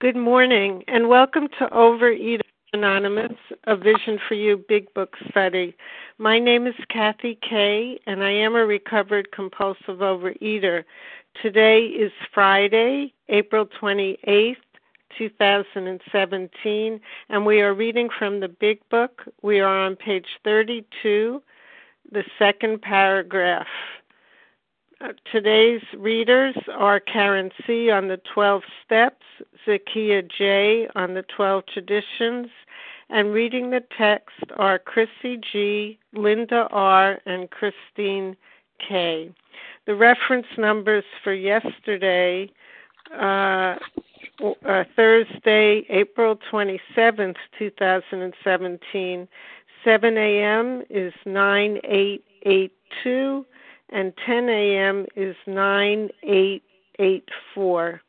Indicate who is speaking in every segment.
Speaker 1: Good morning, and welcome to Overeaters Anonymous, a Vision for You Big Book study. My name is Kathy Kay, and I am a recovered compulsive overeater. Today is Friday, April 28th, 2017, and we are reading from the Big Book. We are on page 32, the second paragraph. Uh, today's readers are Karen C. on the 12 Steps, Zakia J. on the 12 Traditions, and reading the text are Chrissy G., Linda R., and Christine K. The reference numbers for yesterday, uh, uh, Thursday, April 27th, 2017, 7 a.m. is 9882 and 10 a.m. is 9884.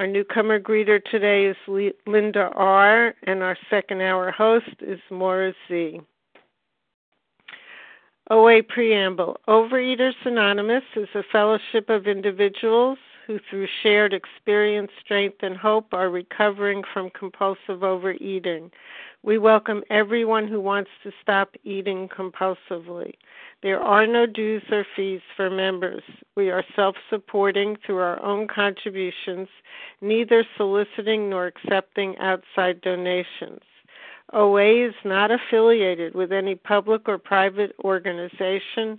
Speaker 1: Our newcomer greeter today is Linda R., and our second hour host is Maura Z. OA Preamble Overeaters Anonymous is a fellowship of individuals who, through shared experience, strength, and hope, are recovering from compulsive overeating. We welcome everyone who wants to stop eating compulsively. There are no dues or fees for members. We are self supporting through our own contributions, neither soliciting nor accepting outside donations. OA is not affiliated with any public or private organization,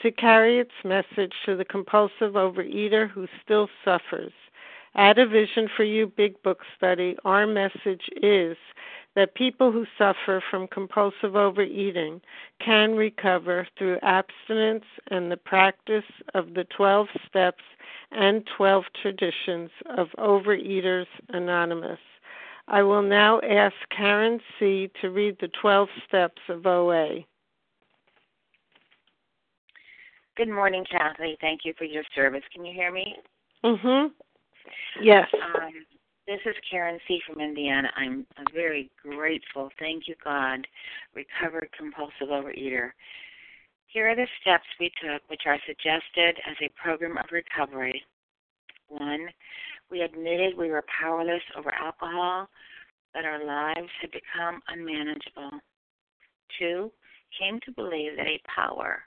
Speaker 1: to carry its message to the compulsive overeater who still suffers. At a Vision for You Big Book study, our message is that people who suffer from compulsive overeating can recover through abstinence and the practice of the 12 steps and 12 traditions of Overeaters Anonymous. I will now ask Karen C. to read the 12 steps of OA.
Speaker 2: Good morning, Kathy. Thank you for your service. Can you hear me?
Speaker 1: Mhm. Yes.
Speaker 2: Um, this is Karen C. from Indiana. I'm, very grateful. Thank you, God. Recovered compulsive overeater. Here are the steps we took, which are suggested as a program of recovery. One, we admitted we were powerless over alcohol, that our lives had become unmanageable. Two, came to believe that a power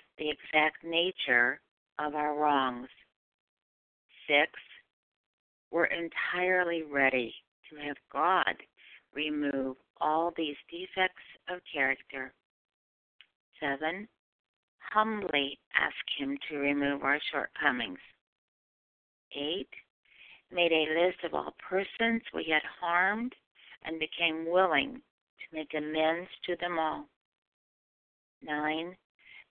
Speaker 2: the exact nature of our wrongs. Six, we're entirely ready to have God remove all these defects of character. Seven, humbly ask Him to remove our shortcomings. Eight, made a list of all persons we had harmed and became willing to make amends to them all. Nine,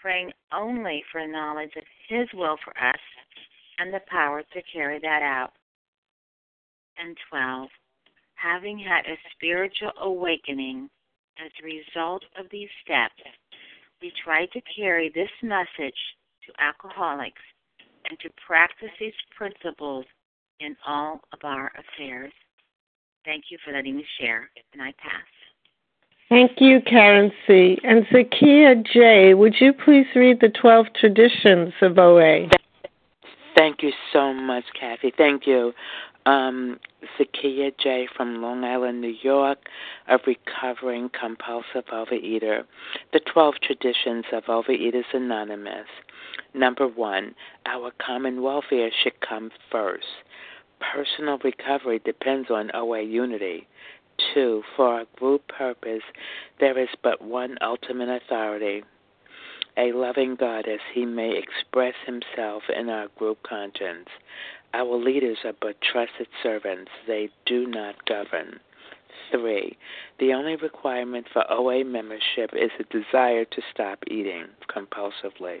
Speaker 2: praying only for knowledge of His will for us and the power to carry that out. And 12. Having had a spiritual awakening as a result of these steps, we try to carry this message to alcoholics and to practice these principles in all of our affairs. Thank you for letting me share, and I pass.
Speaker 1: Thank you, Karen C. And Zakia J., would you please read the 12 traditions of OA?
Speaker 3: Thank you so much, Kathy. Thank you. Um, Zakia J. from Long Island, New York, a recovering compulsive overeater. The 12 traditions of Overeaters Anonymous. Number one, our common welfare should come first. Personal recovery depends on OA unity. Two, for our group purpose, there is but one ultimate authority a loving God as he may express himself in our group conscience. Our leaders are but trusted servants, they do not govern. Three, the only requirement for OA membership is a desire to stop eating compulsively.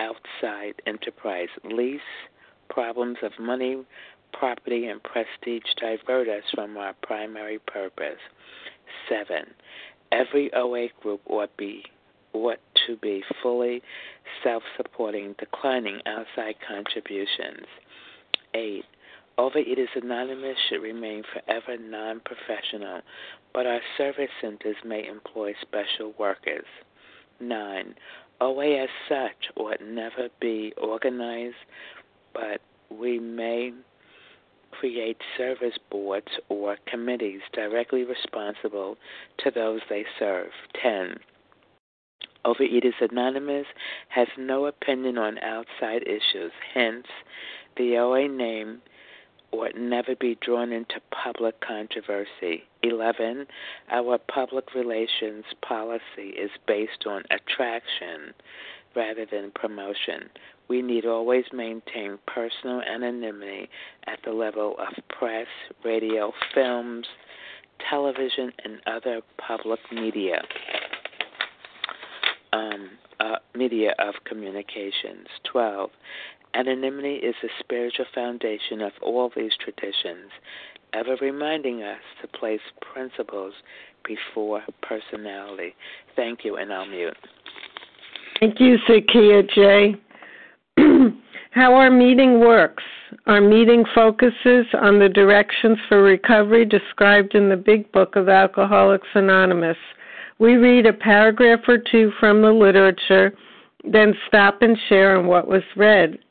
Speaker 3: outside enterprise. Lease, problems of money, property, and prestige divert us from our primary purpose. Seven, every OA group ought be ought to be fully self supporting, declining outside contributions. Eight, Overeaters Anonymous should remain forever non professional, but our service centers may employ special workers. 9. OA as such ought never be organized, but we may create service boards or committees directly responsible to those they serve. 10. Overeaters Anonymous has no opinion on outside issues, hence, the OA name ought never be drawn into public controversy. 11. Our public relations policy is based on attraction rather than promotion. We need always maintain personal anonymity at the level of press, radio, films, television, and other public media. Um, uh, media of communications. 12. Anonymity is the spiritual foundation of all these traditions, ever reminding us to place principles before personality. Thank you, and I'll mute.
Speaker 1: Thank you, Zakia J. How our meeting works. Our meeting focuses on the directions for recovery described in the Big Book of Alcoholics Anonymous. We read a paragraph or two from the literature, then stop and share on what was read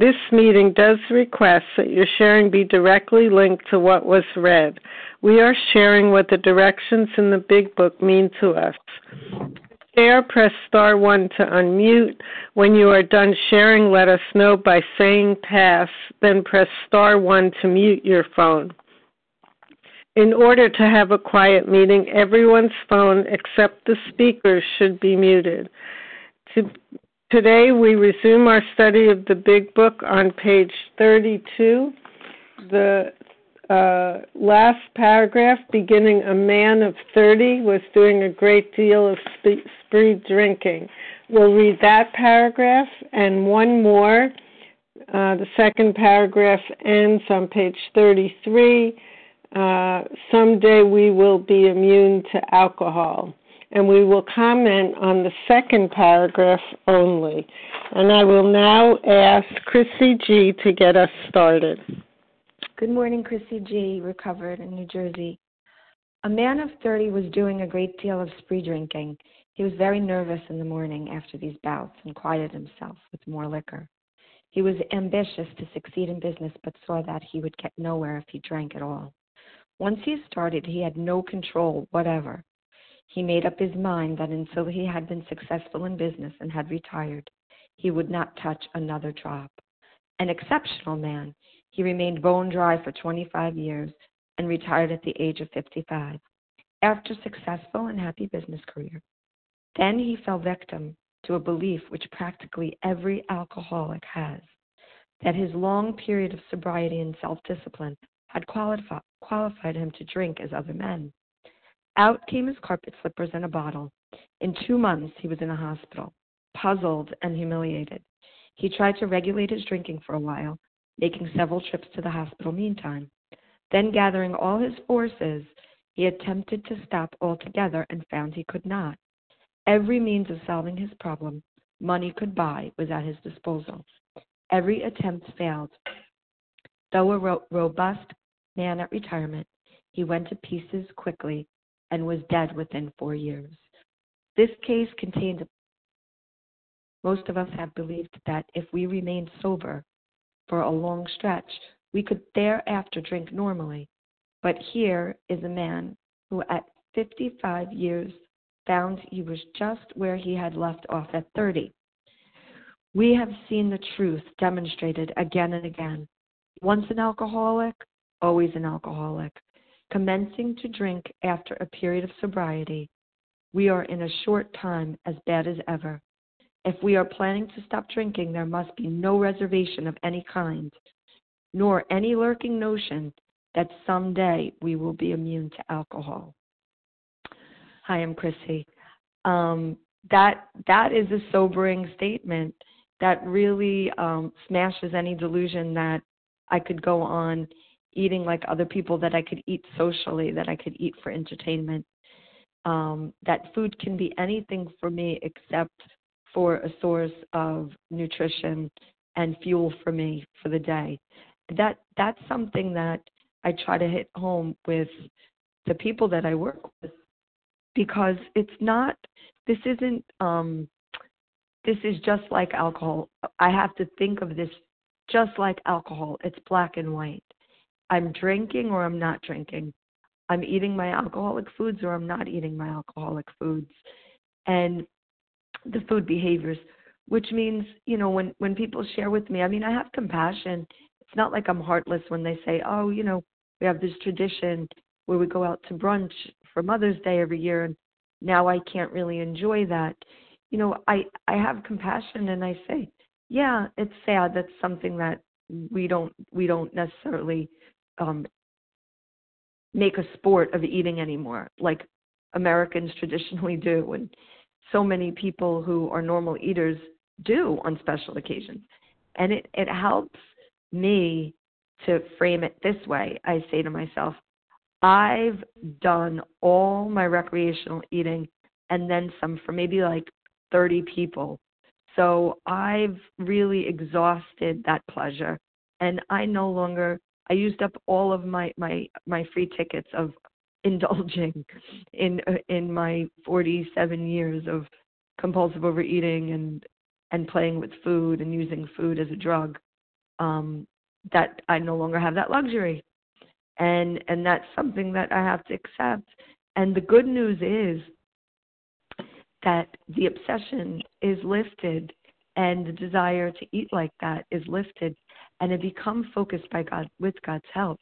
Speaker 1: This meeting does request that your sharing be directly linked to what was read. We are sharing what the directions in the Big Book mean to us. Share, press star 1 to unmute. When you are done sharing, let us know by saying pass, then press star 1 to mute your phone. In order to have a quiet meeting, everyone's phone except the speaker should be muted. To Today we resume our study of the Big Book on page 32. The uh, last paragraph, beginning a man of 30 was doing a great deal of spree drinking. We'll read that paragraph and one more. Uh, the second paragraph ends on page 33. Uh, someday we will be immune to alcohol and we will comment on the second paragraph only. And I will now ask Chrissy G to get us started.
Speaker 4: Good morning, Chrissy G, recovered in New Jersey. A man of 30 was doing a great deal of spree drinking. He was very nervous in the morning after these bouts and quieted himself with more liquor. He was ambitious to succeed in business, but saw that he would get nowhere if he drank at all. Once he started, he had no control whatever. He made up his mind that until he had been successful in business and had retired, he would not touch another drop. An exceptional man, he remained bone dry for 25 years and retired at the age of 55 after a successful and happy business career. Then he fell victim to a belief which practically every alcoholic has that his long period of sobriety and self discipline had qualifi- qualified him to drink as other men. Out came his carpet slippers and a bottle. In two months, he was in a hospital, puzzled and humiliated. He tried to regulate his drinking for a while, making several trips to the hospital meantime. Then, gathering all his forces, he attempted to stop altogether and found he could not. Every means of solving his problem money could buy was at his disposal. Every attempt failed. Though a ro- robust man at retirement, he went to pieces quickly and was dead within four years. This case contained most of us have believed that if we remained sober for a long stretch, we could thereafter drink normally. But here is a man who, at 55 years, found he was just where he had left off at 30. We have seen the truth demonstrated again and again. Once an alcoholic, always an alcoholic. Commencing to drink after a period of sobriety, we are in a short time as bad as ever. If we are planning to stop drinking, there must be no reservation of any kind, nor any lurking notion that someday we will be immune to alcohol. Hi, I'm Chrissy. Um, that that is a sobering statement that really um, smashes any delusion that I could go on eating like other people, that I could eat socially, that I could eat for entertainment. Um, that food can be anything for me except for a source of nutrition and fuel for me for the day. That that's something that I try to hit home with the people that I work with because it's not this isn't um this is just like alcohol. I have to think of this just like alcohol. It's black and white. I'm drinking or I'm not drinking. I'm eating my alcoholic foods or I'm not eating my alcoholic foods. And the food behaviors, which means, you know, when when people share with me, I mean, I have compassion. It's not like I'm heartless when they say, "Oh, you know, we have this tradition where we go out to brunch for Mother's Day every year and now I can't really enjoy that." You know, I I have compassion and I say, "Yeah, it's sad that's something that we don't we don't necessarily um make a sport of eating anymore like Americans traditionally do and so many people who are normal eaters do on special occasions. And it, it helps me to frame it this way. I say to myself, I've done all my recreational eating and then some for maybe like 30 people. So I've really exhausted that pleasure and I no longer I used up all of my my my free tickets of indulging in in my 47 years of compulsive overeating and and playing with food and using food as a drug um that I no longer have that luxury. And and that's something that I have to accept. And the good news is that the obsession is lifted and the desire to eat like that is lifted and I become focused by God with God's help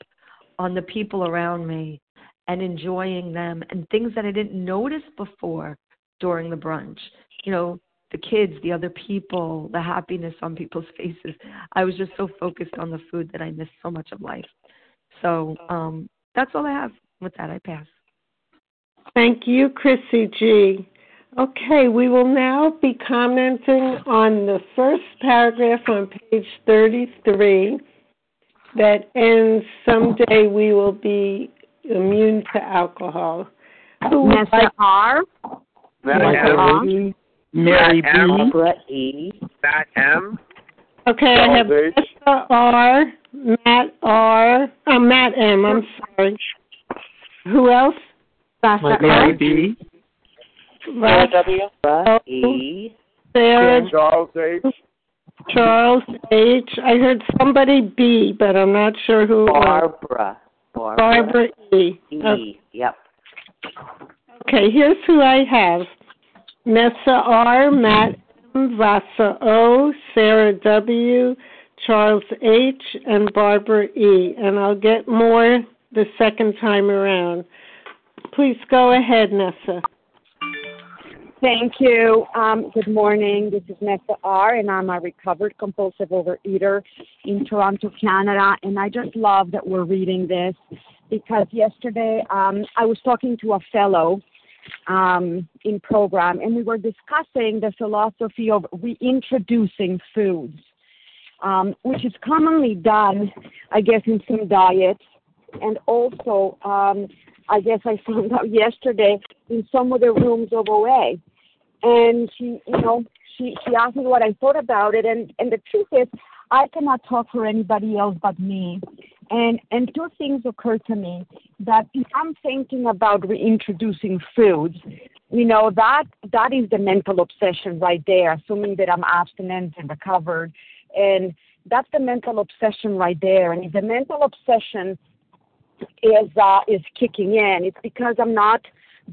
Speaker 4: on the people around me and enjoying them and things that I didn't notice before during the brunch. You know, the kids, the other people, the happiness on people's faces. I was just so focused on the food that I missed so much of life. So um, that's all I have. With that, I pass.
Speaker 1: Thank you, Chrissy G. Okay, we will now be commenting on the first paragraph on page 33 that ends someday we will be immune to alcohol.
Speaker 5: Who Nessa like, R.
Speaker 6: Nessa
Speaker 5: M.
Speaker 6: Mary
Speaker 5: B.
Speaker 6: E. Matt M.
Speaker 1: Okay, I have Nessa R. Matt R. Uh, Matt M. I'm sorry. Who else?
Speaker 5: Sasha
Speaker 6: Mary B.
Speaker 2: Sarah W. E.
Speaker 1: Sarah
Speaker 6: Charles H.
Speaker 1: Charles H. I heard somebody B, but I'm not sure who.
Speaker 2: Barbara. Barbara.
Speaker 1: Barbara E.
Speaker 2: E.
Speaker 1: Okay.
Speaker 2: Yep.
Speaker 1: Okay, here's who I have Nessa R., Matt M., Vasa O., Sarah W., Charles H., and Barbara E. And I'll get more the second time around. Please go ahead, Nessa.
Speaker 5: Thank you. Um, good morning. This is Nessa R., and I'm a recovered compulsive overeater in Toronto, Canada. And I just love that we're reading this because yesterday um, I was talking to a fellow um, in program, and we were discussing the philosophy of reintroducing foods, um, which is commonly done, I guess, in some diets, and also, um, I guess I found out yesterday in some of the rooms of OA. And she, you know, she she asked me what I thought about it, and and the truth is, I cannot talk for anybody else but me. And and two things occur to me that if I'm thinking about reintroducing foods, you know that that is the mental obsession right there. Assuming that I'm abstinent and recovered, and that's the mental obsession right there. And if the mental obsession is uh, is kicking in, it's because I'm not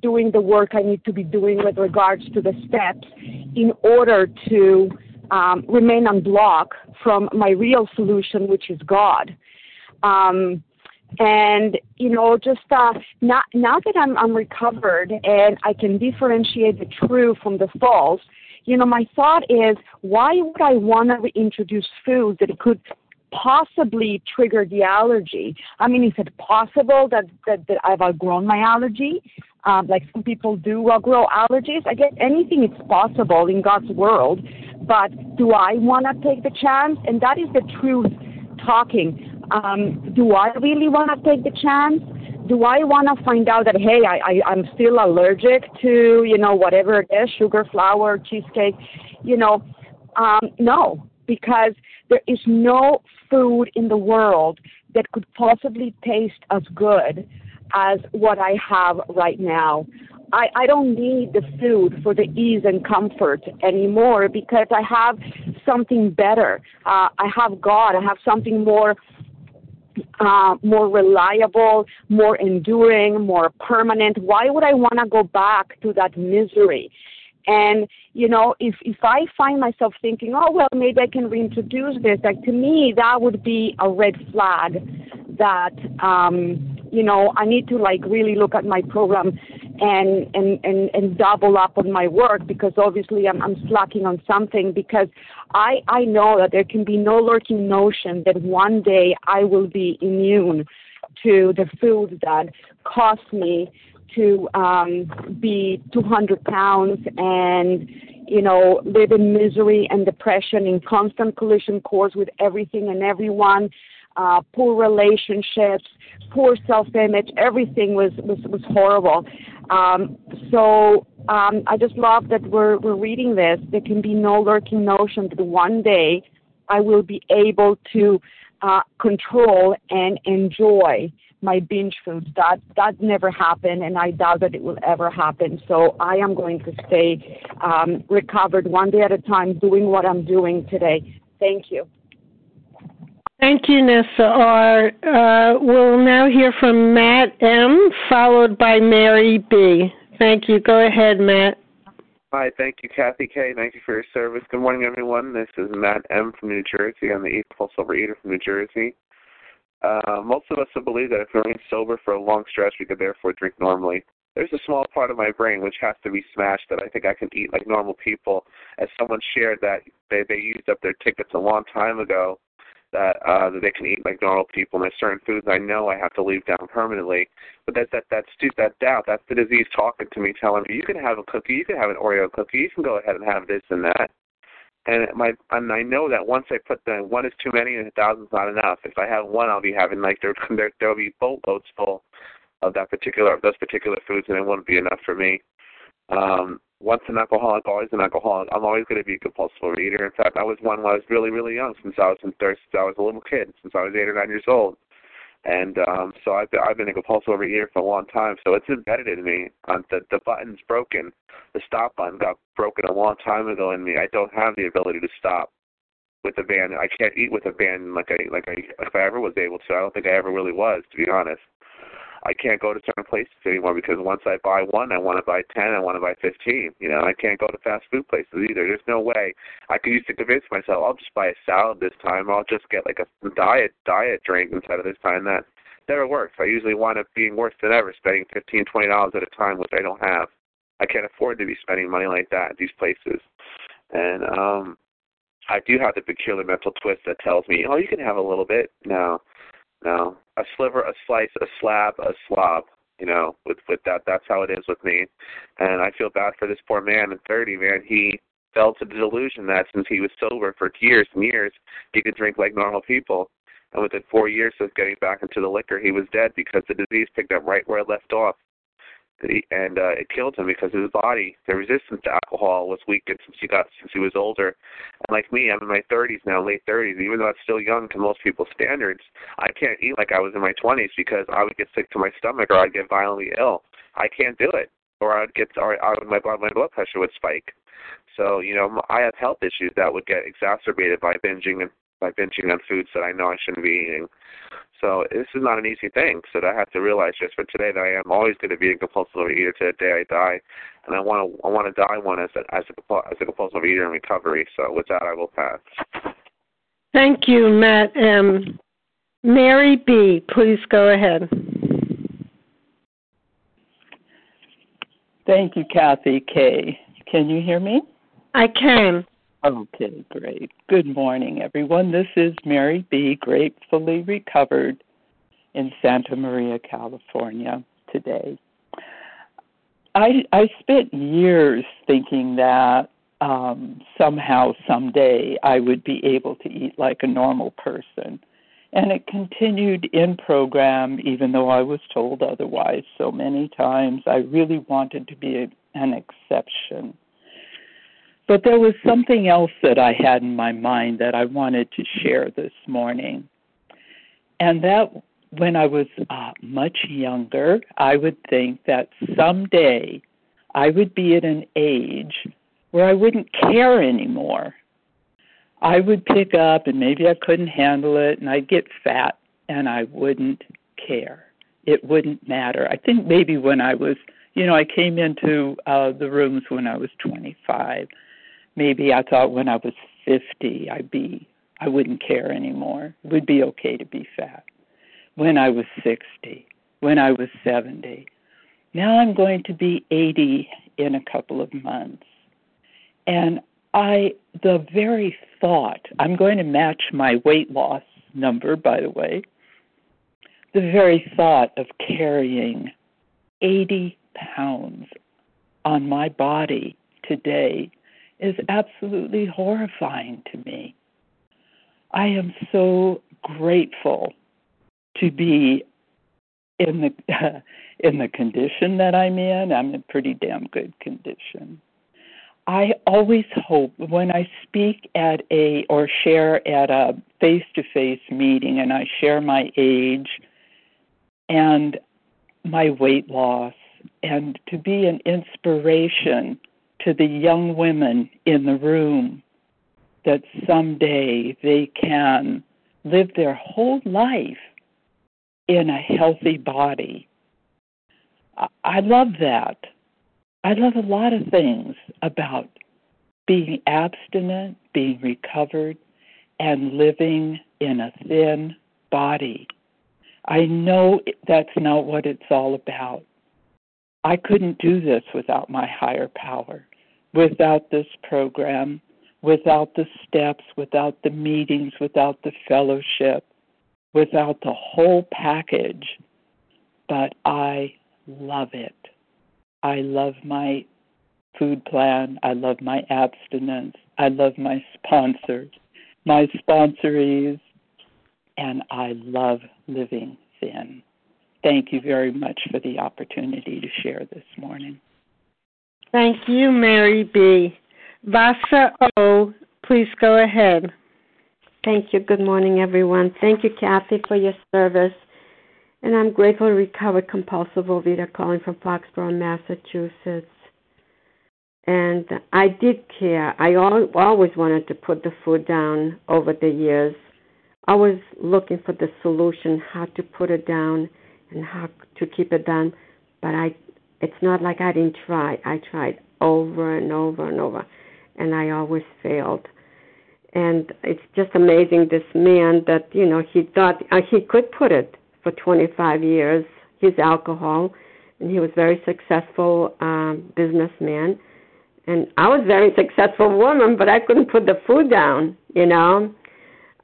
Speaker 5: doing the work I need to be doing with regards to the steps in order to um, remain unblocked from my real solution, which is God. Um, and you know, just uh, now, now that I'm, I'm recovered and I can differentiate the true from the false, you know, my thought is, why would I want to reintroduce foods that could possibly trigger the allergy? I mean, is it possible that that, that I've outgrown my allergy? Um, like some people do grow allergies. I guess anything is possible in God's world, but do I want to take the chance? And that is the truth talking um, do I really want to take the chance? Do I want to find out that hey, I, I I'm still allergic to you know whatever it is, sugar, flour, cheesecake, you know? Um, no, because there is no food in the world that could possibly taste as good as what I have right now. I, I don't need the food for the ease and comfort anymore because I have something better. Uh, I have God. I have something more uh, more reliable, more enduring, more permanent. Why would I want to go back to that misery? And you know, if if I find myself thinking, oh well, maybe I can reintroduce this, like to me, that would be a red flag that um, you know I need to like really look at my program and and and and double up on my work because obviously I'm I'm slacking on something because I I know that there can be no lurking notion that one day I will be immune to the food that cost me to um be 200 pounds and you know live in misery and depression in constant collision course with everything and everyone uh, poor relationships, poor self-image. Everything was was was horrible. Um, so um, I just love that we're we're reading this. There can be no lurking notion that one day I will be able to uh, control and enjoy my binge foods. That that never happened, and I doubt that it will ever happen. So I am going to stay um, recovered one day at a time, doing what I'm doing today. Thank you.
Speaker 1: Thank you, Nessa R. Uh, we'll now hear from Matt M., followed by Mary B. Thank you. Go ahead, Matt.
Speaker 6: Hi, thank you, Kathy K. Thank you for your service. Good morning, everyone. This is Matt M. from New Jersey. I'm the East Pulse Overeater from New Jersey. Uh, most of us will believe that if we remain sober for a long stretch, we could therefore drink normally. There's a small part of my brain which has to be smashed that I think I can eat like normal people. As someone shared that they they used up their tickets a long time ago that uh that they can eat like normal people and there's certain foods I know I have to leave down permanently. But that's that that stu- that doubt, that's the disease talking to me, telling me you can have a cookie, you can have an Oreo cookie, you can go ahead and have this and that. And my and I know that once I put the one is too many and a thousand's not enough. If I have one I'll be having like there there there'll be boatloads full of that particular of those particular foods and it won't be enough for me. Um once an alcoholic, always an alcoholic. I'm always going to be a compulsive overeater. In fact, I was one when I was really, really young, since I was in third, since I was a little kid, since I was eight or nine years old, and um so I've been, I've been a compulsive overeater for a long time. So it's embedded in me. Um, the the button's broken. The stop button got broken a long time ago in me. I don't have the ability to stop with a ban. I can't eat with a ban like I like I if I ever was able to. I don't think I ever really was, to be honest. I can't go to certain places anymore because once I buy one, I want to buy ten, I want to buy fifteen. You know, I can't go to fast food places either. There's no way. I could used to convince myself I'll just buy a salad this time. I'll just get like a diet diet drink instead of this time. That never works. I usually wind up being worse than ever, spending fifteen, twenty dollars at a time, which I don't have. I can't afford to be spending money like that at these places. And um I do have the peculiar mental twist that tells me, oh, you can have a little bit. No, no, a sliver, a slice, a slab, a slob. You know, with with that, that's how it is with me. And I feel bad for this poor man at 30. Man, he fell to the delusion that since he was sober for years and years, he could drink like normal people. And within four years of getting back into the liquor, he was dead because the disease picked up right where it left off and uh, it killed him because his body, the resistance to alcohol, was weakened since he got since he was older. And like me, I'm in my 30s now, late 30s. Even though I'm still young to most people's standards, I can't eat like I was in my 20s because I would get sick to my stomach or I'd get violently ill. I can't do it, or I'd get or I would, my blood my blood pressure would spike. So you know, I have health issues that would get exacerbated by binging and by binging on foods that I know I shouldn't be eating. So this is not an easy thing. So I have to realize just for today that I am always going to be a compulsive overeater to the day I die, and I want to I want to die one as a as a as a compulsive overeater in recovery. So with that, I will pass.
Speaker 1: Thank you, Matt M. Mary B. Please go ahead.
Speaker 7: Thank you, Kathy K. Can you hear me?
Speaker 1: I can.
Speaker 7: Okay, great. Good morning, everyone. This is Mary B., gratefully recovered in Santa Maria, California today. I, I spent years thinking that um, somehow, someday, I would be able to eat like a normal person. And it continued in program, even though I was told otherwise so many times. I really wanted to be a, an exception. But there was something else that I had in my mind that I wanted to share this morning. And that when I was uh, much younger, I would think that someday I would be at an age where I wouldn't care anymore. I would pick up and maybe I couldn't handle it and I'd get fat and I wouldn't care. It wouldn't matter. I think maybe when I was, you know, I came into uh the rooms when I was 25 maybe I thought when I was 50 I'd be I wouldn't care anymore. It would be okay to be fat. When I was 60, when I was 70. Now I'm going to be 80 in a couple of months. And I the very thought, I'm going to match my weight loss number by the way. The very thought of carrying 80 pounds on my body today is absolutely horrifying to me. I am so grateful to be in the uh, in the condition that I'm in. I'm in pretty damn good condition. I always hope when I speak at a or share at a face-to-face meeting and I share my age and my weight loss and to be an inspiration to the young women in the room that someday they can live their whole life in a healthy body. I love that. I love a lot of things about being abstinent, being recovered, and living in a thin body. I know that's not what it's all about. I couldn't do this without my higher power without this program, without the steps, without the meetings, without the fellowship, without the whole package. But I love it. I love my food plan. I love my abstinence. I love my sponsors, my sponsorees, and I love living thin. Thank you very much for the opportunity to share this morning.
Speaker 1: Thank you, Mary B. Vasa O., please go ahead.
Speaker 8: Thank you. Good morning, everyone. Thank you, Kathy, for your service. And I'm grateful to recovered compulsive overeater calling from Foxborough, Massachusetts. And I did care. I always wanted to put the food down over the years. I was looking for the solution, how to put it down. and how to keep it down, But I, it's not like I didn't try. I tried over and over and over, and I always failed. And it's just amazing this man that you know he thought uh, he could put it for 25 years. His alcohol, and he was very successful um, businessman. And I was very successful woman, but I couldn't put the food down, you know.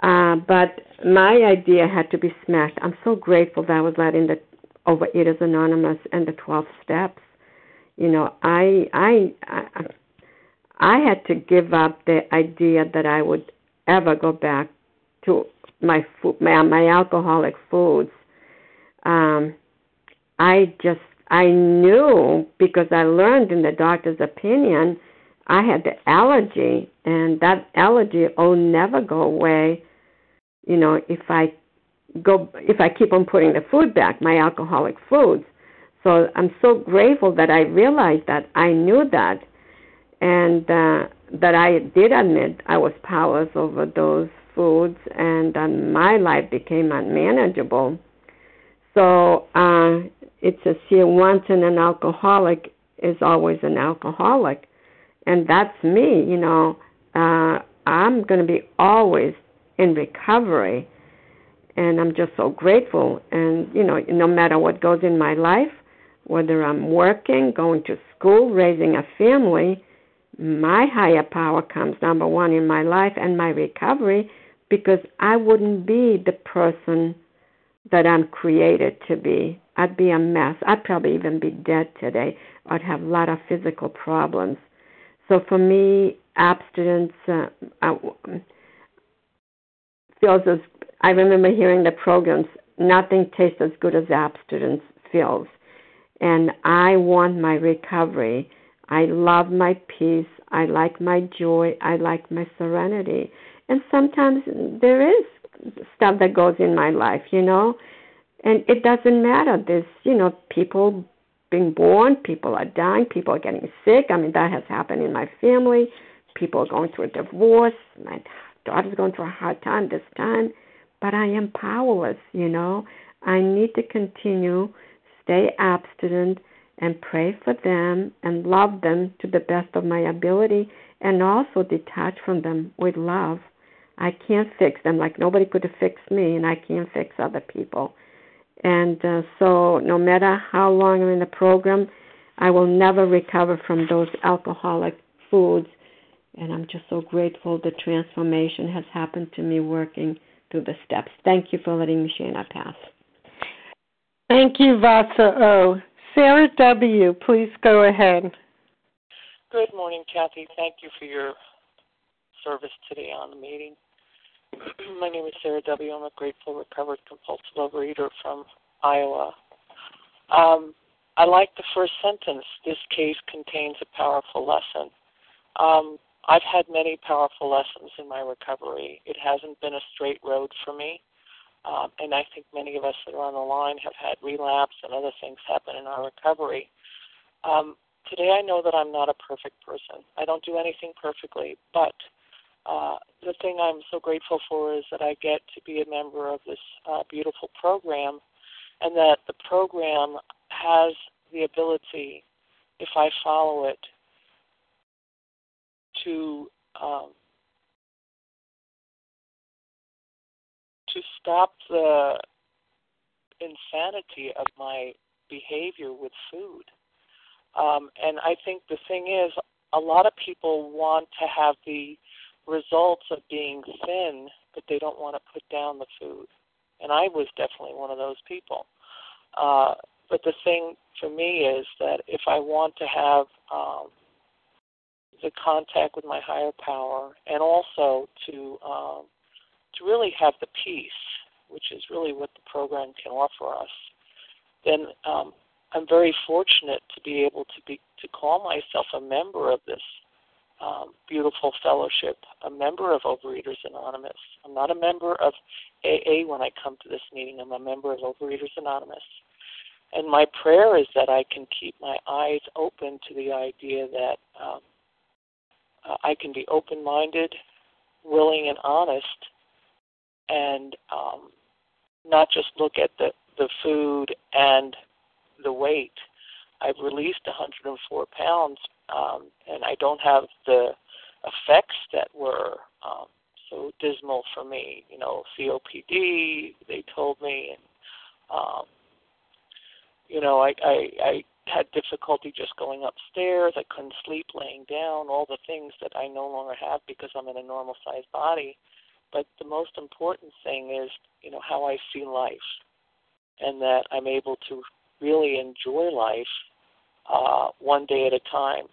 Speaker 8: Uh, but my idea had to be smashed. I'm so grateful that I was let in the Overeaters Anonymous and the 12 steps. You know, I I I, I had to give up the idea that I would ever go back to my food, my, my alcoholic foods. Um, I just I knew because I learned in the doctor's opinion I had the allergy, and that allergy will never go away you know, if I go if I keep on putting the food back, my alcoholic foods. So I'm so grateful that I realized that I knew that and uh, that I did admit I was powerless over those foods and uh, my life became unmanageable. So uh, it says here once an alcoholic is always an alcoholic. And that's me, you know. Uh, I'm going to be always in recovery. And I'm just so grateful. And, you know, no matter what goes in my life, whether I'm working, going to school, raising a family, my higher power comes number one in my life and my recovery because I wouldn't be the person that I'm created to be. I'd be a mess. I'd probably even be dead today. I'd have a lot of physical problems. So for me, abstinence, uh, uh, feels as I remember hearing the programs. Nothing tastes as good as abstinence feels, and I want my recovery. I love my peace. I like my joy. I like my serenity. And sometimes there is stuff that goes in my life, you know, and it doesn't matter. There's, you know, people being born, people are dying, people are getting sick. I mean, that has happened in my family. People are going through a divorce. My daughter's going through a hard time this time, but I am powerless, you know. I need to continue, stay abstinent, and pray for them and love them to the best of my ability and also detach from them with love. I can't fix them like nobody could fixed me, and I can't fix other people. And uh, so, no matter how long I'm in the program, I will never recover from those alcoholic foods and I'm just so grateful the transformation has happened to me working through the steps. Thank you for letting me share. I pass.
Speaker 1: Thank you, Vasa O. Sarah W., please go ahead.
Speaker 9: Good morning, Kathy. Thank you for your service today on the meeting. My name is Sarah W. I'm a grateful, recovered, compulsive overeater from Iowa. Um, I like the first sentence. This case contains a powerful lesson. Um, I've had many powerful lessons in my recovery. It hasn't been a straight road for me. Um, and I think many of us that are on the line have had relapse and other things happen in our recovery. Um, today I know that I'm not a perfect person. I don't do anything perfectly, but uh, the thing I'm so grateful for is that I get to be a member of this uh, beautiful program, and that the program has the ability, if I follow it, to um, to stop the insanity of my behavior with food. Um, and I think the thing is, a lot of people want to have the results of being thin, but they don't want to put down the food. And I was definitely one of those people. Uh, but the thing for me is that if I want to have um, the contact with my higher power, and also to um, to really have the peace, which is really what the program can offer us. Then um, I'm very fortunate to be able to be to call myself a member of this um, beautiful fellowship, a member of Overeaters Anonymous. I'm not a member of AA when I come to this meeting. I'm a member of Overeaters Anonymous. And my prayer is that I can keep my eyes open to the idea that um, uh, I can be open minded, willing, and honest, and um, not just look at the, the food and the weight. I've released 104 pounds, um, and I don't have the effects that were um, so dismal for me. You know, COPD. They told me, and um, you know, I, I I had difficulty just going upstairs. I couldn't sleep laying down. All the things that I no longer have because I'm in a normal sized body. But the most important thing is, you know, how I see life, and that I'm able to really enjoy life uh, one day at a time.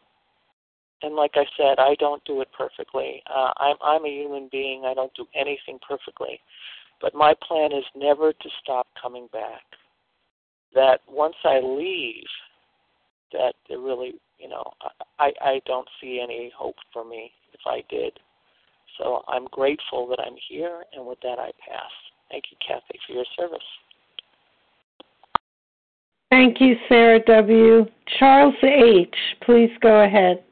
Speaker 9: And like I said, I don't do it perfectly. Uh, I'm I'm a human being. I don't do anything perfectly, but my plan is never to stop coming back. That once I leave, that it really, you know, I I don't see any hope for me if I did. So I'm grateful that I'm here, and with that, I pass. Thank you, Kathy, for your service.
Speaker 1: Thank you, Sarah W. Charles H., please go ahead.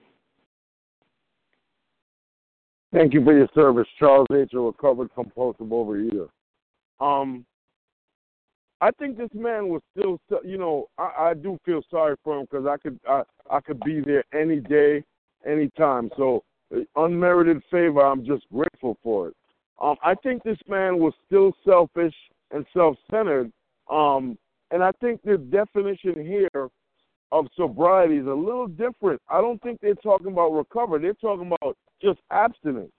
Speaker 10: Thank you for your service, Charles H., a recovered compulsive overeater. Um, I think this man was still, you know, I, I do feel sorry for him because I could, I, I could be there any day, any time. So, uh, unmerited favor, I'm just grateful for it. Um, I think this man was still selfish and self-centered. Um, and I think the definition here of sobriety is a little different. I don't think they're talking about recovery. They're talking about just abstinence.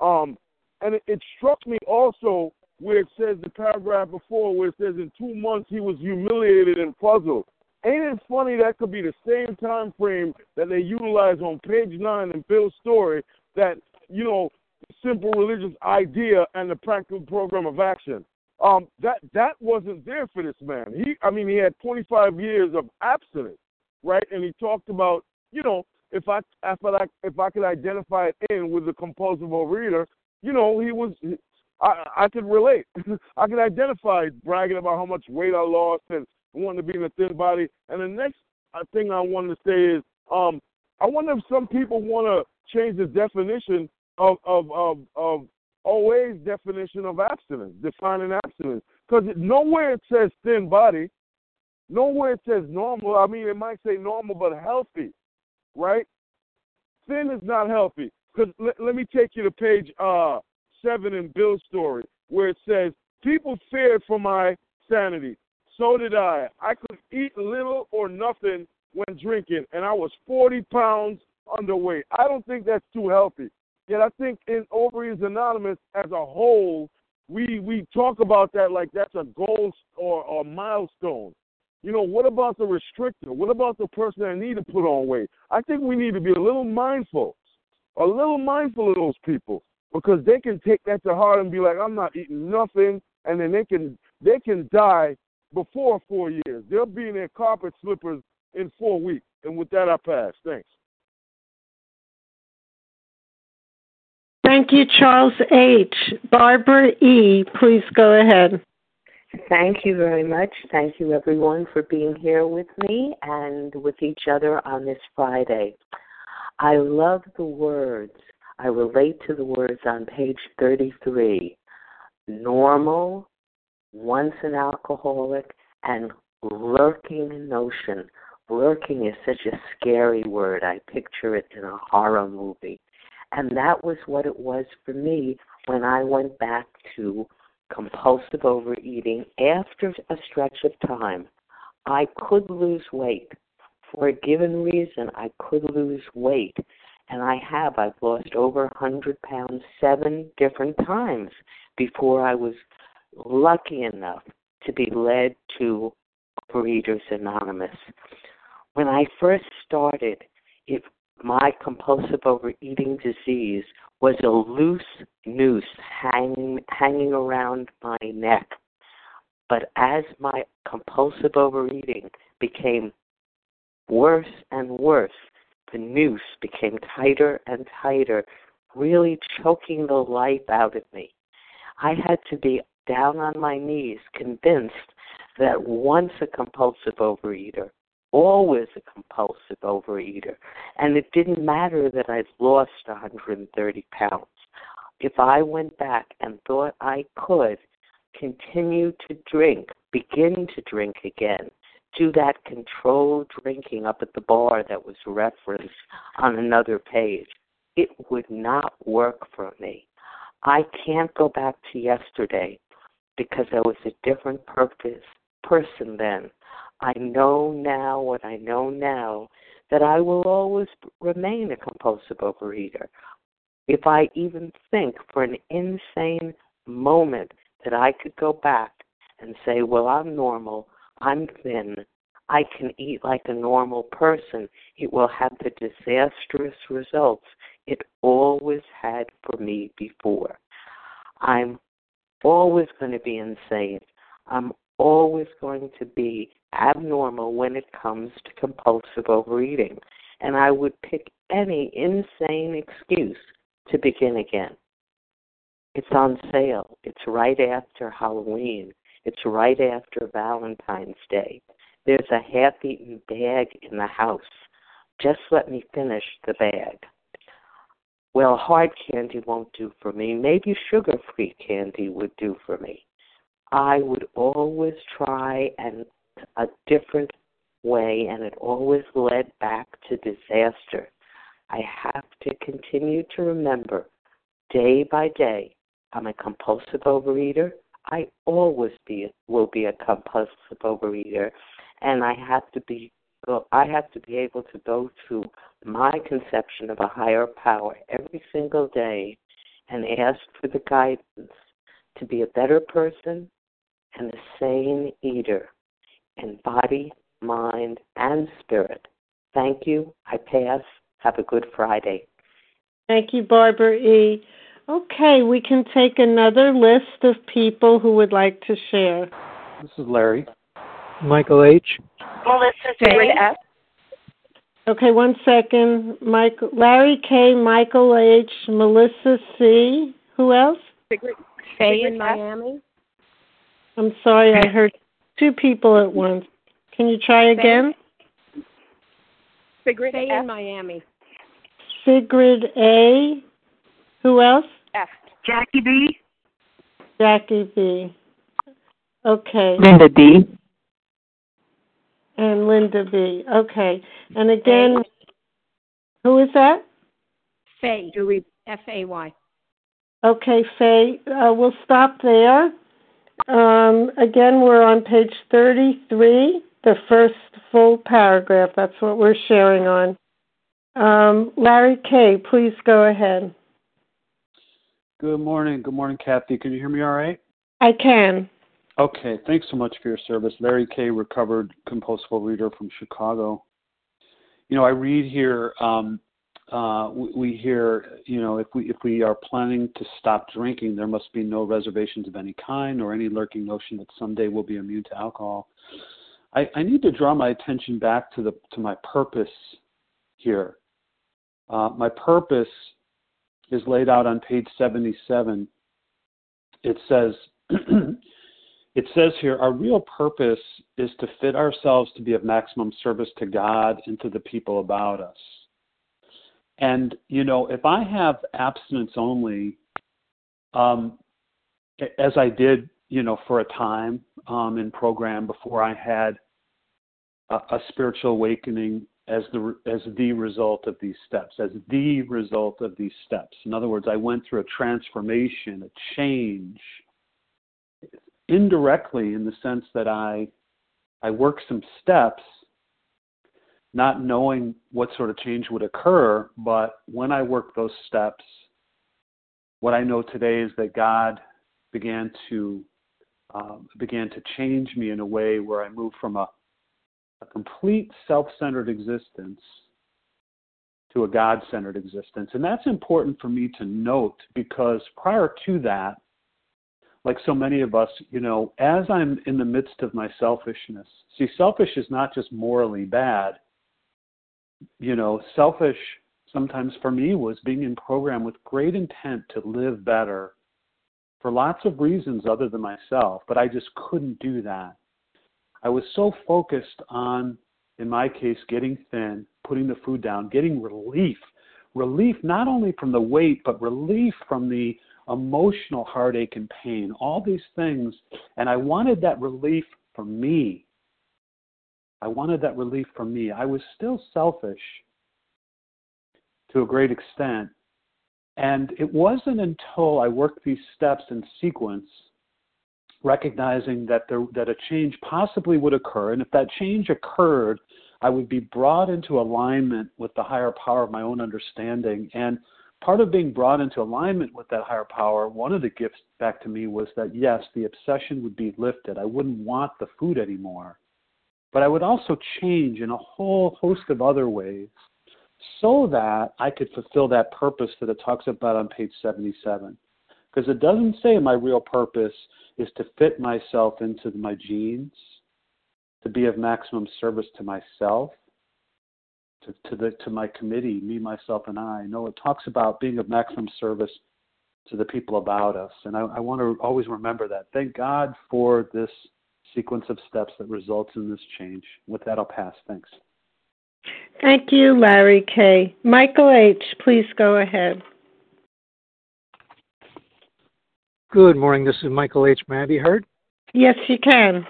Speaker 10: Um, and it, it struck me also where it says the paragraph before where it says in two months he was humiliated and puzzled. Ain't it funny that could be the same time frame that they utilize on page nine in Bill's story that, you know, simple religious idea and the practical program of action. Um, that that wasn't there for this man. He, I mean, he had 25 years of abstinence, right? And he talked about, you know, if I if I if I could identify it in with the compulsive reader, you know, he was. I I could relate. I can identify bragging about how much weight I lost and wanting to be in a thin body. And the next uh, thing I wanted to say is, um, I wonder if some people want to change the definition of of of, of OA's definition of abstinence, defining abstinence. Because nowhere it says thin body, nowhere it says normal. I mean, it might say normal but healthy, right? Thin is not healthy. Because let, let me take you to page uh, seven in Bill's story, where it says, People feared for my sanity. So did I. I could eat little or nothing when drinking, and I was 40 pounds underweight. I don't think that's too healthy. Yet I think in Overeaters Anonymous as a whole, we we talk about that like that's a goal or a milestone. You know, what about the restrictor? What about the person that need to put on weight? I think we need to be a little mindful, a little mindful of those people because they can take that to heart and be like, I'm not eating nothing, and then they can they can die before four years. They'll be in their carpet slippers in four weeks. And with that, I pass. Thanks.
Speaker 1: Thank you, Charles H. Barbara E., please go ahead.
Speaker 11: Thank you very much. Thank you, everyone, for being here with me and with each other on this Friday. I love the words. I relate to the words on page 33 normal, once an alcoholic, and lurking notion. Lurking is such a scary word. I picture it in a horror movie. And that was what it was for me when I went back to compulsive overeating after a stretch of time. I could lose weight. For a given reason, I could lose weight. And I have. I've lost over 100 pounds seven different times before I was lucky enough to be led to Overeaters Anonymous. When I first started, it my compulsive overeating disease was a loose noose hanging hanging around my neck. But as my compulsive overeating became worse and worse, the noose became tighter and tighter, really choking the life out of me. I had to be down on my knees, convinced that once a compulsive overeater, always a compulsive overeater. And it didn't matter that I'd lost 130 pounds. If I went back and thought I could continue to drink begin to drink again, do that controlled drinking up at the bar that was referenced on another page, it would not work for me. I can't go back to yesterday because I was a different purpose person then. I know now what I know now that I will always remain a compulsive overeater. If I even think for an insane moment that I could go back and say, well, I'm normal, I'm thin, I can eat like a normal person, it will have the disastrous results it always had for me before. I'm always going to be insane. I'm always going to be abnormal when it comes to compulsive overeating. And I would pick any insane excuse to begin again. It's on sale. It's right after Halloween. It's right after Valentine's Day. There's a half eaten bag in the house. Just let me finish the bag. Well, hard candy won't do for me. Maybe sugar free candy would do for me. I would always try and a different way, and it always led back to disaster. I have to continue to remember day by day I'm a compulsive overeater. I always be will be a compulsive overeater, and I have to be uh, I have to be able to go to my conception of a higher power every single day and ask for the guidance to be a better person and a sane eater in body, mind, and spirit. Thank you. I pass. Have a good Friday.
Speaker 1: Thank you, Barbara E. Okay, we can take another list of people who would like to share.
Speaker 12: This is Larry.
Speaker 13: Michael H.
Speaker 2: Melissa J. F.
Speaker 1: Okay, one second. Mike, Larry K. Michael H. Melissa C. Who else?
Speaker 14: Sigrid, Faye in Miami.
Speaker 1: I'm sorry, I heard two people at once. Can you try again?
Speaker 14: Sigrid Faye in Miami.
Speaker 1: Sigrid A. Who else?
Speaker 14: F.
Speaker 2: Jackie B.
Speaker 1: Jackie B. Okay.
Speaker 3: Linda D.
Speaker 1: And Linda B. Okay. And again, who is that?
Speaker 14: Faye. F A Y.
Speaker 1: Okay, Faye. Uh, we'll stop there. Um, again, we're on page 33, the first full paragraph. That's what we're sharing on. Um, Larry K., please go ahead.
Speaker 12: Good morning. Good morning, Kathy. Can you hear me all right?
Speaker 1: I can.
Speaker 12: Okay. Thanks so much for your service. Larry K., recovered compulsive reader from Chicago. You know, I read here, um, uh, we, we hear, you know, if we if we are planning to stop drinking, there must be no reservations of any kind or any lurking notion that someday we'll be immune to alcohol. I, I need to draw my attention back to the to my purpose here. Uh, my purpose is laid out on page 77. It says, it says here, our real purpose is to fit ourselves to be of maximum service to God and to the people about us. And, you know, if I have abstinence only, um, as I did, you know, for a time um, in program before I had a, a spiritual awakening as the as the result of these steps, as the result of these steps. In other words, I went through a transformation, a change, indirectly in the sense that I I worked some steps, not knowing what sort of change would occur, but when I worked those steps, what I know today is that God began to um, began to change me in a way where I moved from a a complete self centered existence to a God centered existence. And that's important for me to note because prior to that, like so many of us, you know, as I'm in the midst of my selfishness, see, selfish is not just morally bad. You know, selfish sometimes for me was being in program with great intent to live better for lots of reasons other than myself, but I just couldn't do that. I was so focused on, in my case, getting thin, putting the food down, getting relief. Relief not only from the weight, but relief from the emotional heartache and pain, all these things. And I wanted that relief for me. I wanted that relief for me. I was still selfish to a great extent. And it wasn't until I worked these steps in sequence, recognizing that there, that a change possibly would occur, and if that change occurred, I would be brought into alignment with the higher power of my own understanding. And part of being brought into alignment with that higher power, one of the gifts back to me was that yes, the obsession would be lifted. I wouldn't want the food anymore. But I would also change in a whole host of other ways so that I could fulfill that purpose that it talks about on page 77. Because it doesn't say my real purpose is to fit myself into my genes, to be of maximum service to myself, to, to the to my committee, me, myself, and I. No, it talks about being of maximum service to the people about us, and I, I want to always remember that. Thank God for this sequence of steps that results in this change. With that, I'll pass. Thanks.
Speaker 1: Thank you, Larry K. Michael H., please go ahead.
Speaker 13: Good morning. This is Michael H. May I be heard?
Speaker 1: Yes, you can.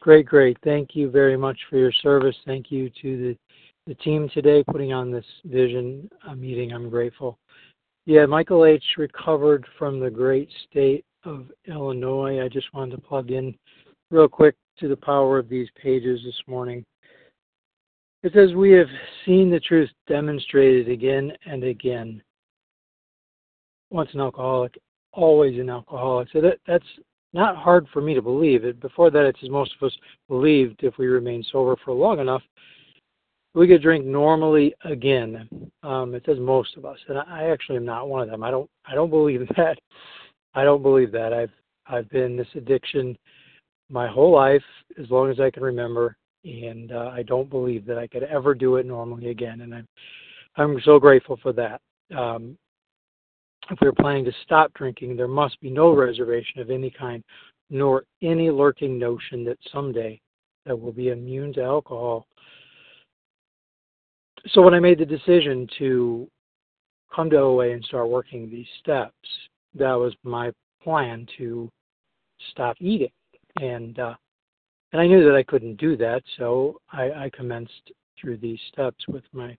Speaker 13: Great, great. Thank you very much for your service. Thank you to the, the team today putting on this vision meeting. I'm grateful. Yeah, Michael H. recovered from the great state of Illinois. I just wanted to plug in real quick to the power of these pages this morning. It says, We have seen the truth demonstrated again and again. Once an alcoholic, always an alcoholic. So that, that's not hard for me to believe. It before that, it's as most of us believed if we remain sober for long enough, we could drink normally again. Um, it says most of us, and I actually am not one of them. I don't. I don't believe that. I don't believe that. I've I've been this addiction my whole life as long as I can remember, and uh, I don't believe that I could ever do it normally again. And I'm I'm so grateful for that. Um, if we're planning to stop drinking, there must be no reservation of any kind, nor any lurking notion that someday that we'll be immune to alcohol. So when I made the decision to come to OA and start working these steps, that was my plan to stop eating. And uh, and I knew that I couldn't do that, so I, I commenced through these steps with my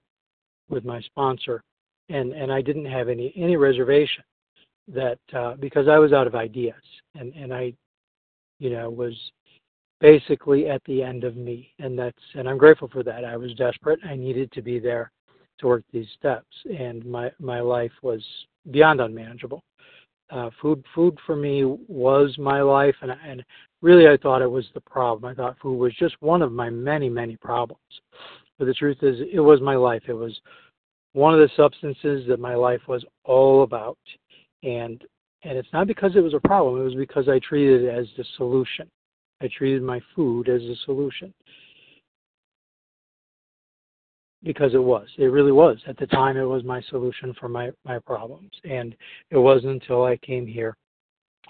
Speaker 13: with my sponsor and and I didn't have any any reservation that uh, because I was out of ideas and and I you know was basically at the end of me. And that's and I'm grateful for that. I was desperate. I needed to be there to work these steps. And my my life was beyond unmanageable. Uh, food food for me was my life. And and really I thought it was the problem. I thought food was just one of my many many problems. But the truth is it was my life. It was one of the substances that my life was all about. And and it's not because it was a problem, it was because I treated it as the solution. I treated my food as a solution. Because it was. It really was. At the time it was my solution for my, my problems. And it wasn't until I came here,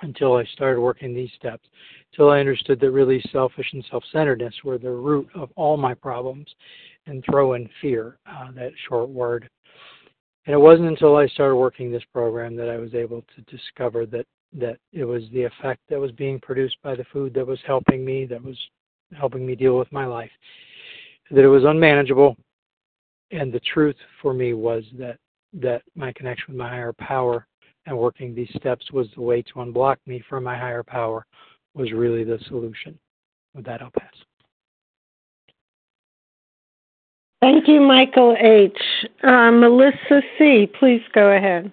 Speaker 13: until I started working these steps, until I understood that really selfish and self centeredness were the root of all my problems and throw in fear, uh, that short word. And it wasn't until I started working this program that I was able to discover that that it was the effect that was being produced by the food that was helping me, that was helping me deal with my life, that it was unmanageable. And the truth for me was that that my connection with my higher power and working these steps was the way to unblock me from my higher power was really the solution. With that, I'll pass.
Speaker 1: Thank you, Michael H. Uh, Melissa C., please go ahead.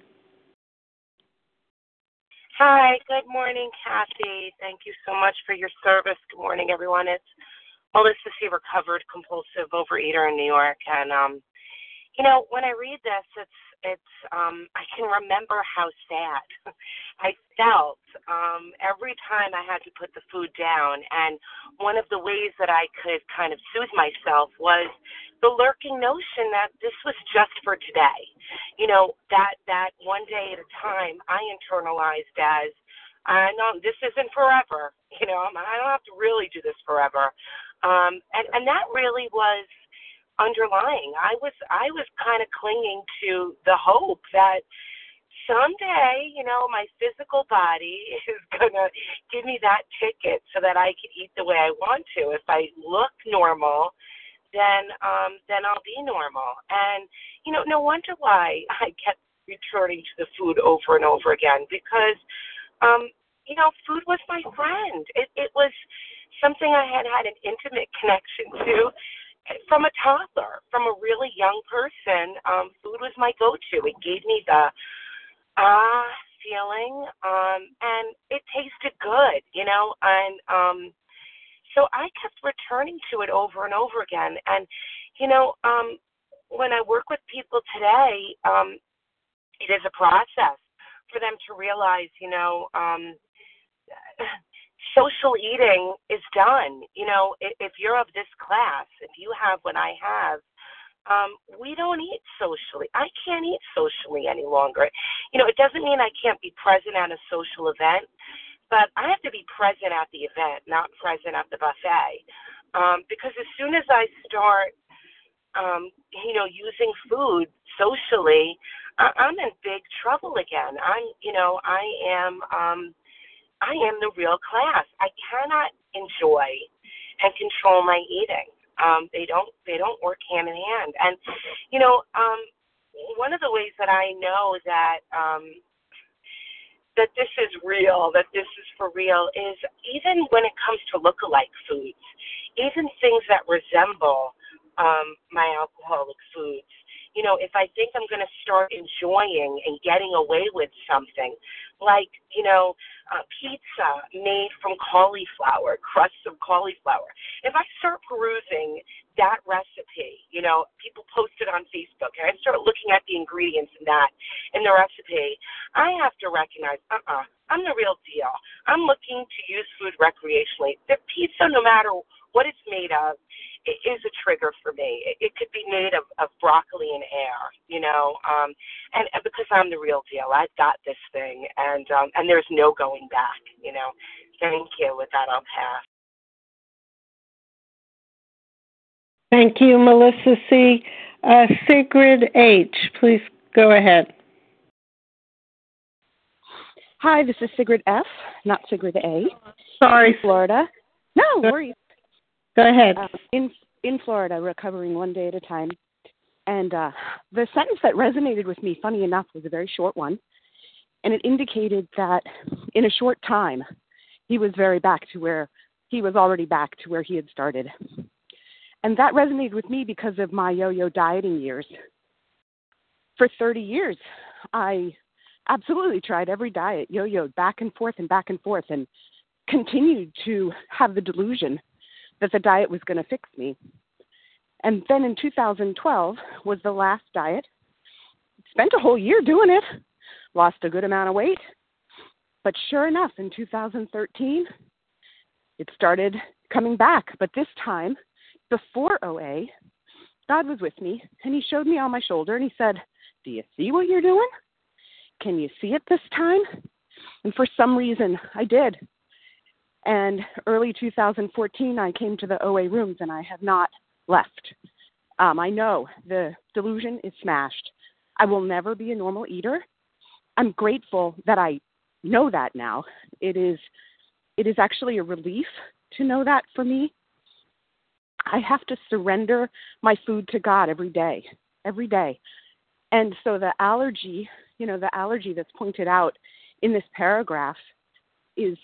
Speaker 15: Hi, good morning, Kathy. Thank you so much for your service. Good morning, everyone. It's Melissa C., recovered compulsive overeater in New York. And, um, you know, when I read this, it's it's um I can remember how sad I felt um every time I had to put the food down and one of the ways that I could kind of soothe myself was the lurking notion that this was just for today. You know, that that one day at a time I internalized as I know this isn't forever. You know, I don't have to really do this forever. Um and and that really was underlying. I was I was kind of clinging to the hope that someday, you know, my physical body is gonna give me that ticket so that I can eat the way I want to. If I look normal, then um then I'll be normal. And you know, no wonder why I kept returning to the food over and over again because um you know, food was my friend. It it was something I had had an intimate connection to from a toddler, from a really young person. Um, food was my go-to. It gave me the ah feeling, um, and it tasted good, you know, and um, so I kept returning to it over and over again. And you know, um, when I work with people today, um, it is a process for them to realize, you know. Um, social eating is done. You know, if, if you're of this class, if you have what I have, um, we don't eat socially. I can't eat socially any longer. You know, it doesn't mean I can't be present at a social event, but I have to be present at the event, not present at the buffet. Um, because as soon as I start, um, you know, using food socially, I- I'm in big trouble again. I'm, you know, I am. Um, I am the real class. I cannot enjoy and control my eating. Um, they don't they don't work hand in hand. And you know, um, one of the ways that I know that um, that this is real, that this is for real, is even when it comes to look-alike foods, even things that resemble um, my alcoholic foods you know, if I think I'm going to start enjoying and getting away with something, like, you know, uh, pizza made from cauliflower, crusts of cauliflower, if I start perusing that recipe, you know, people post it on Facebook, and I start looking at the ingredients in that, in the recipe, I have to recognize, uh uh-uh, uh, I'm the real deal. I'm looking to use food recreationally. The pizza, no matter what it's made of, it is a trigger for me. It, it could be made of, of broccoli and air, you know, um, and, and because I'm the real deal, I've got this thing, and um, and there's no going back, you know. Thank you. With that, I'll pass.
Speaker 1: Thank you, Melissa C. Uh, Sigrid H. Please go ahead.
Speaker 16: Hi, this is Sigrid F., not Sigrid A.
Speaker 1: Sorry,
Speaker 16: Florida. No worries.
Speaker 1: Go ahead.
Speaker 16: Uh, in in Florida, recovering one day at a time. And uh, the sentence that resonated with me, funny enough, was a very short one, and it indicated that in a short time, he was very back to where he was already back to where he had started. And that resonated with me because of my yo-yo dieting years. For 30 years, I absolutely tried every diet, yo-yoed back and forth and back and forth, and continued to have the delusion that the diet was going to fix me. And then in 2012 was the last diet. Spent a whole year doing it, lost a good amount of weight. But sure enough, in 2013, it started coming back. But this time, before OA, God was with me and He showed me on my shoulder and He said, Do you see what you're doing? Can you see it this time? And for some reason, I did. And early 2014, I came to the OA rooms and I have not left. Um, I know the delusion is smashed. I will never be a normal eater. I'm grateful that I know that now. It is it is actually a relief to know that for me. I have to surrender my food to God every day, every day. And so the allergy, you know, the allergy that's pointed out in this paragraph is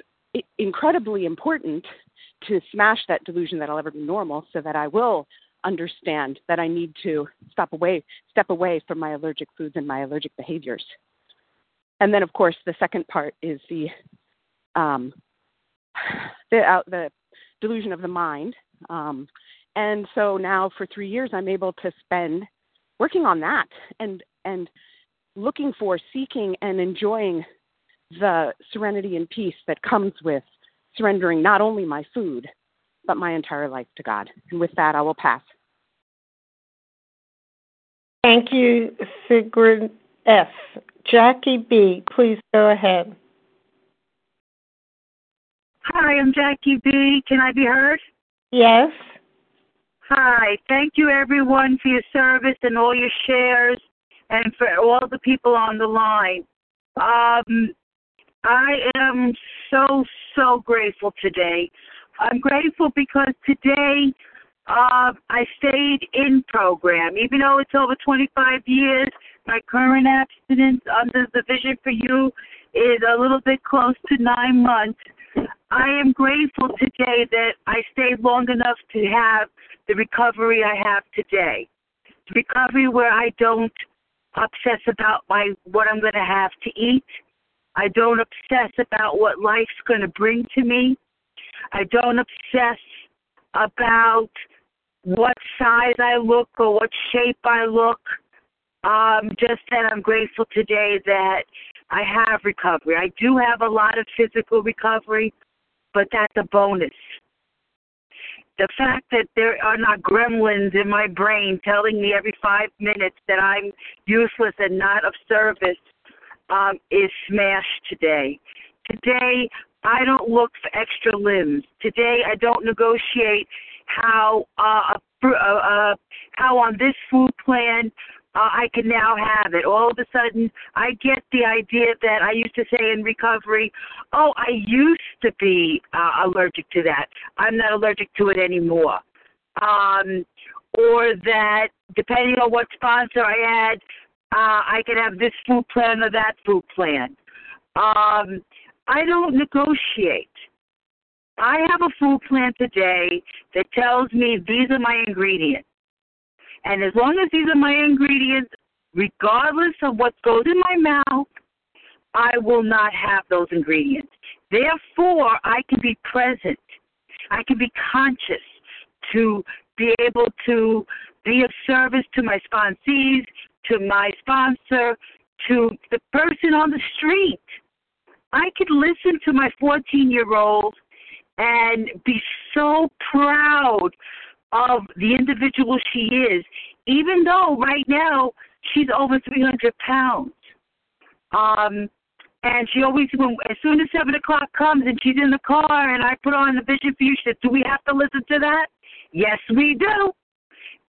Speaker 16: incredibly important to smash that delusion that I'll ever be normal so that I will understand that I need to stop away step away from my allergic foods and my allergic behaviors. And then of course the second part is the um, the uh, the delusion of the mind. Um, and so now for 3 years I'm able to spend working on that and and looking for seeking and enjoying the serenity and peace that comes with surrendering not only my food, but my entire life to God. And with that, I will pass.
Speaker 1: Thank you, Sigrid F. Jackie B., please go ahead.
Speaker 17: Hi, I'm Jackie B. Can I be heard?
Speaker 1: Yes.
Speaker 17: Hi. Thank you, everyone, for your service and all your shares and for all the people on the line. Um, I am so, so grateful today. I'm grateful because today uh, I stayed in program. Even though it's over 25 years, my current abstinence under the Vision for You is a little bit close to nine months. I am grateful today that I stayed long enough to have the recovery I have today. The recovery where I don't obsess about my what I'm going to have to eat. I don't obsess about what life's going to bring to me. I don't obsess about what size I look or what shape I look. Um, just that I'm grateful today that I have recovery. I do have a lot of physical recovery, but that's a bonus. The fact that there are not gremlins in my brain telling me every five minutes that I'm useless and not of service um, is smashed today. Today, I don't look for extra limbs. Today, I don't negotiate how uh, uh, uh, how on this food plan uh, I can now have it. All of a sudden, I get the idea that I used to say in recovery, oh, I used to be uh, allergic to that. I'm not allergic to it anymore. Um, or that depending on what sponsor I had, uh, I can have this food plan or that food plan. Um, I don't negotiate. I have a food plan today that tells me these are my ingredients. And as long as these are my ingredients, regardless of what goes in my mouth, I will not have those ingredients. Therefore, I can be present. I can be conscious to be able to be of service to my sponsees, to my sponsor, to the person on the street. I could listen to my 14 year old and be so proud of the individual she is, even though right now she's over 300 pounds. Um, and she always, when, as soon as 7 o'clock comes and she's in the car and I put on the Vision for You, she says, Do we have to listen to that? Yes, we do.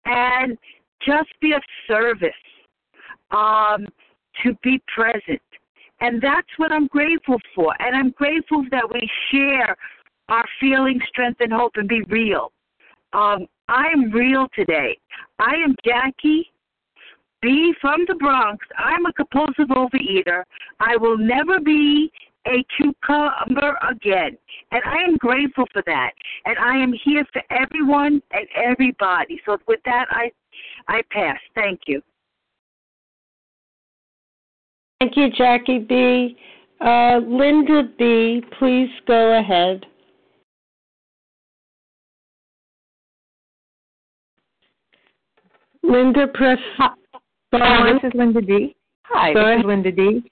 Speaker 17: And just be of service, um, to be present. And that's what I'm grateful for. And I'm grateful that we share our feelings, strength, and hope and be real. Um, I'm real today. I am Jackie B from the Bronx. I'm a compulsive overeater. I will never be a cucumber again. And I am grateful for that. And I am here for everyone and everybody. So with that I I pass. Thank you.
Speaker 1: Thank you, Jackie B. Uh, Linda B., please go ahead. Linda, press.
Speaker 18: Hi, this is Linda D. Hi,
Speaker 1: Go
Speaker 18: this
Speaker 1: ahead.
Speaker 18: is Linda D.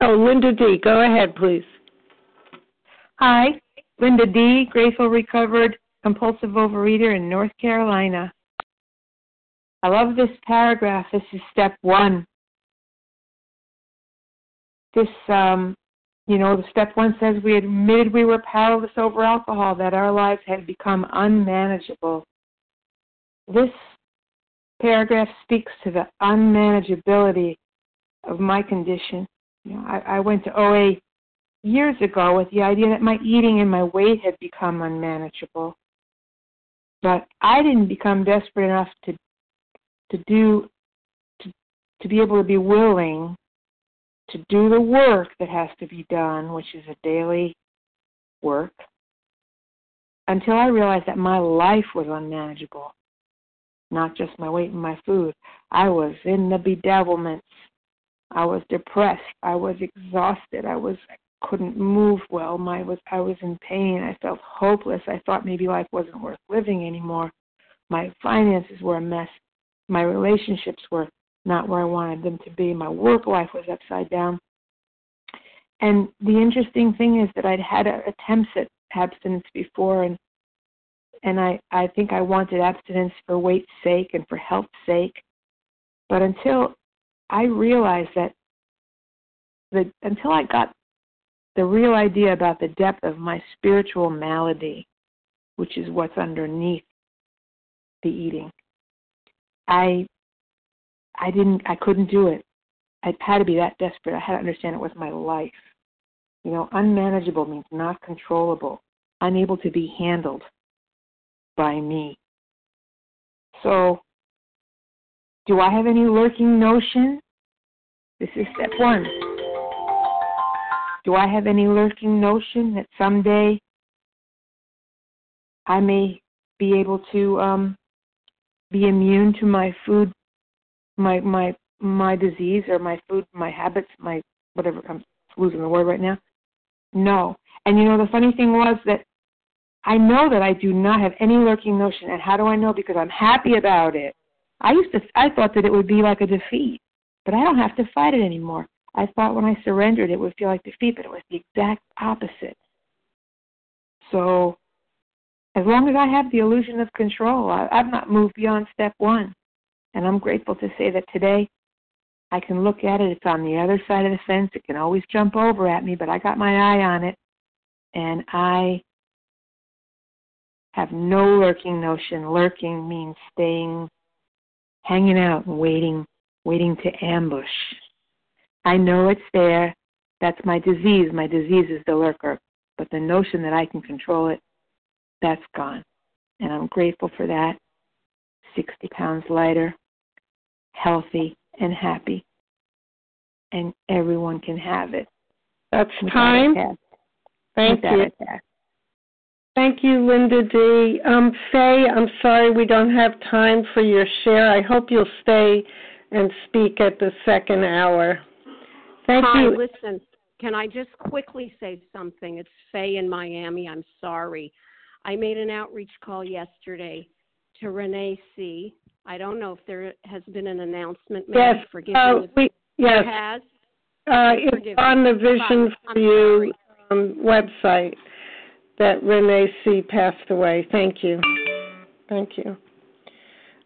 Speaker 1: Oh, Linda D., go ahead, please.
Speaker 18: Hi, Linda D. Grateful recovered compulsive overeater in North Carolina. I love this paragraph. This is step one. This, um, you know, the step one says we admitted we were powerless over alcohol, that our lives had become unmanageable. This paragraph speaks to the unmanageability of my condition. You know, I, I went to OA years ago with the idea that my eating and my weight had become unmanageable. But I didn't become desperate enough to to do to to be able to be willing to do the work that has to be done, which is a daily work, until I realized that my life was unmanageable not just my weight and my food. I was in the bedevilments. I was depressed. I was exhausted. I was couldn't move well. My was I was in pain. I felt hopeless. I thought maybe life wasn't worth living anymore. My finances were a mess. My relationships were not where I wanted them to be. My work life was upside down. And the interesting thing is that I'd had uh, attempts at abstinence before and and I, I think I wanted abstinence for weight's sake and for health's sake. But until I realized that the until I got the real idea about the depth of my spiritual malady, which is what's underneath the eating, I I didn't I couldn't do it. I had to be that desperate. I had to understand it was my life. You know, unmanageable means not controllable, unable to be handled by me. So, do I have any lurking notion? This is step one. Do I have any lurking notion that someday I may be able to um, be immune to my food, my my my disease or my food, my habits, my whatever. I'm losing the word right now. No. And you know the funny thing was that I know that I do not have any lurking notion. And how do I know? Because I'm happy about it. I used to I thought that it would be like a defeat, but I don't have to fight it anymore. I thought when I surrendered it would feel like defeat, but it was the exact opposite. So as long as I have the illusion of control, I, I've not moved beyond step one. And I'm grateful to say that today I can look at it. It's on the other side of the fence. It can always jump over at me, but I got my eye on it. And I have no lurking notion. Lurking means staying, hanging out and waiting, waiting to ambush. I know it's there. That's my disease. My disease is the lurker. But the notion that I can control it, that's gone. And I'm grateful for that. 60 pounds lighter, healthy, and happy. And everyone can have it.
Speaker 1: That's time. Thank you. Thank you, Linda D. Um, Faye, I'm sorry we don't have time for your share. I hope you'll stay and speak at the second hour. Thank
Speaker 14: Hi,
Speaker 1: you.
Speaker 14: listen, can I just quickly say something? It's Faye in Miami. I'm sorry. I made an outreach call yesterday to Renee C. I don't know if there has been an announcement made.
Speaker 1: Yes,
Speaker 14: Forgive
Speaker 1: uh,
Speaker 14: me.
Speaker 1: we, yes.
Speaker 14: There has.
Speaker 1: Uh, it's on the. Vision for You um, website that Renee C. passed away. Thank you. Thank you.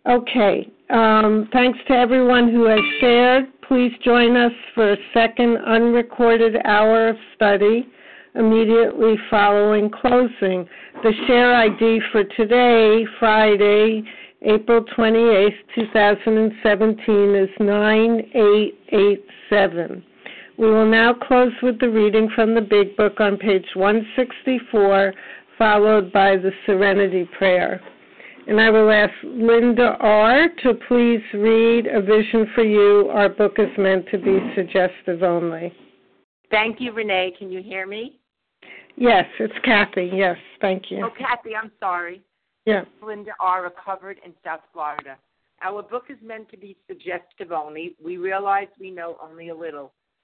Speaker 1: Okay. Um, thanks to everyone who has shared. Please join us for a second unrecorded hour of study immediately following closing. The share ID for today, Friday, April 28, 2017, is 9887. We will now close with the reading from the Big Book on page 164, followed by the Serenity Prayer. And I will ask Linda R. to please read A Vision for You. Our book is meant to be suggestive only.
Speaker 19: Thank you, Renee. Can you hear me?
Speaker 1: Yes, it's Kathy. Yes, thank you.
Speaker 19: Oh, Kathy, I'm sorry.
Speaker 1: Yeah.
Speaker 19: Linda R. Recovered in South Florida. Our book is meant to be suggestive only. We realize we know only a little.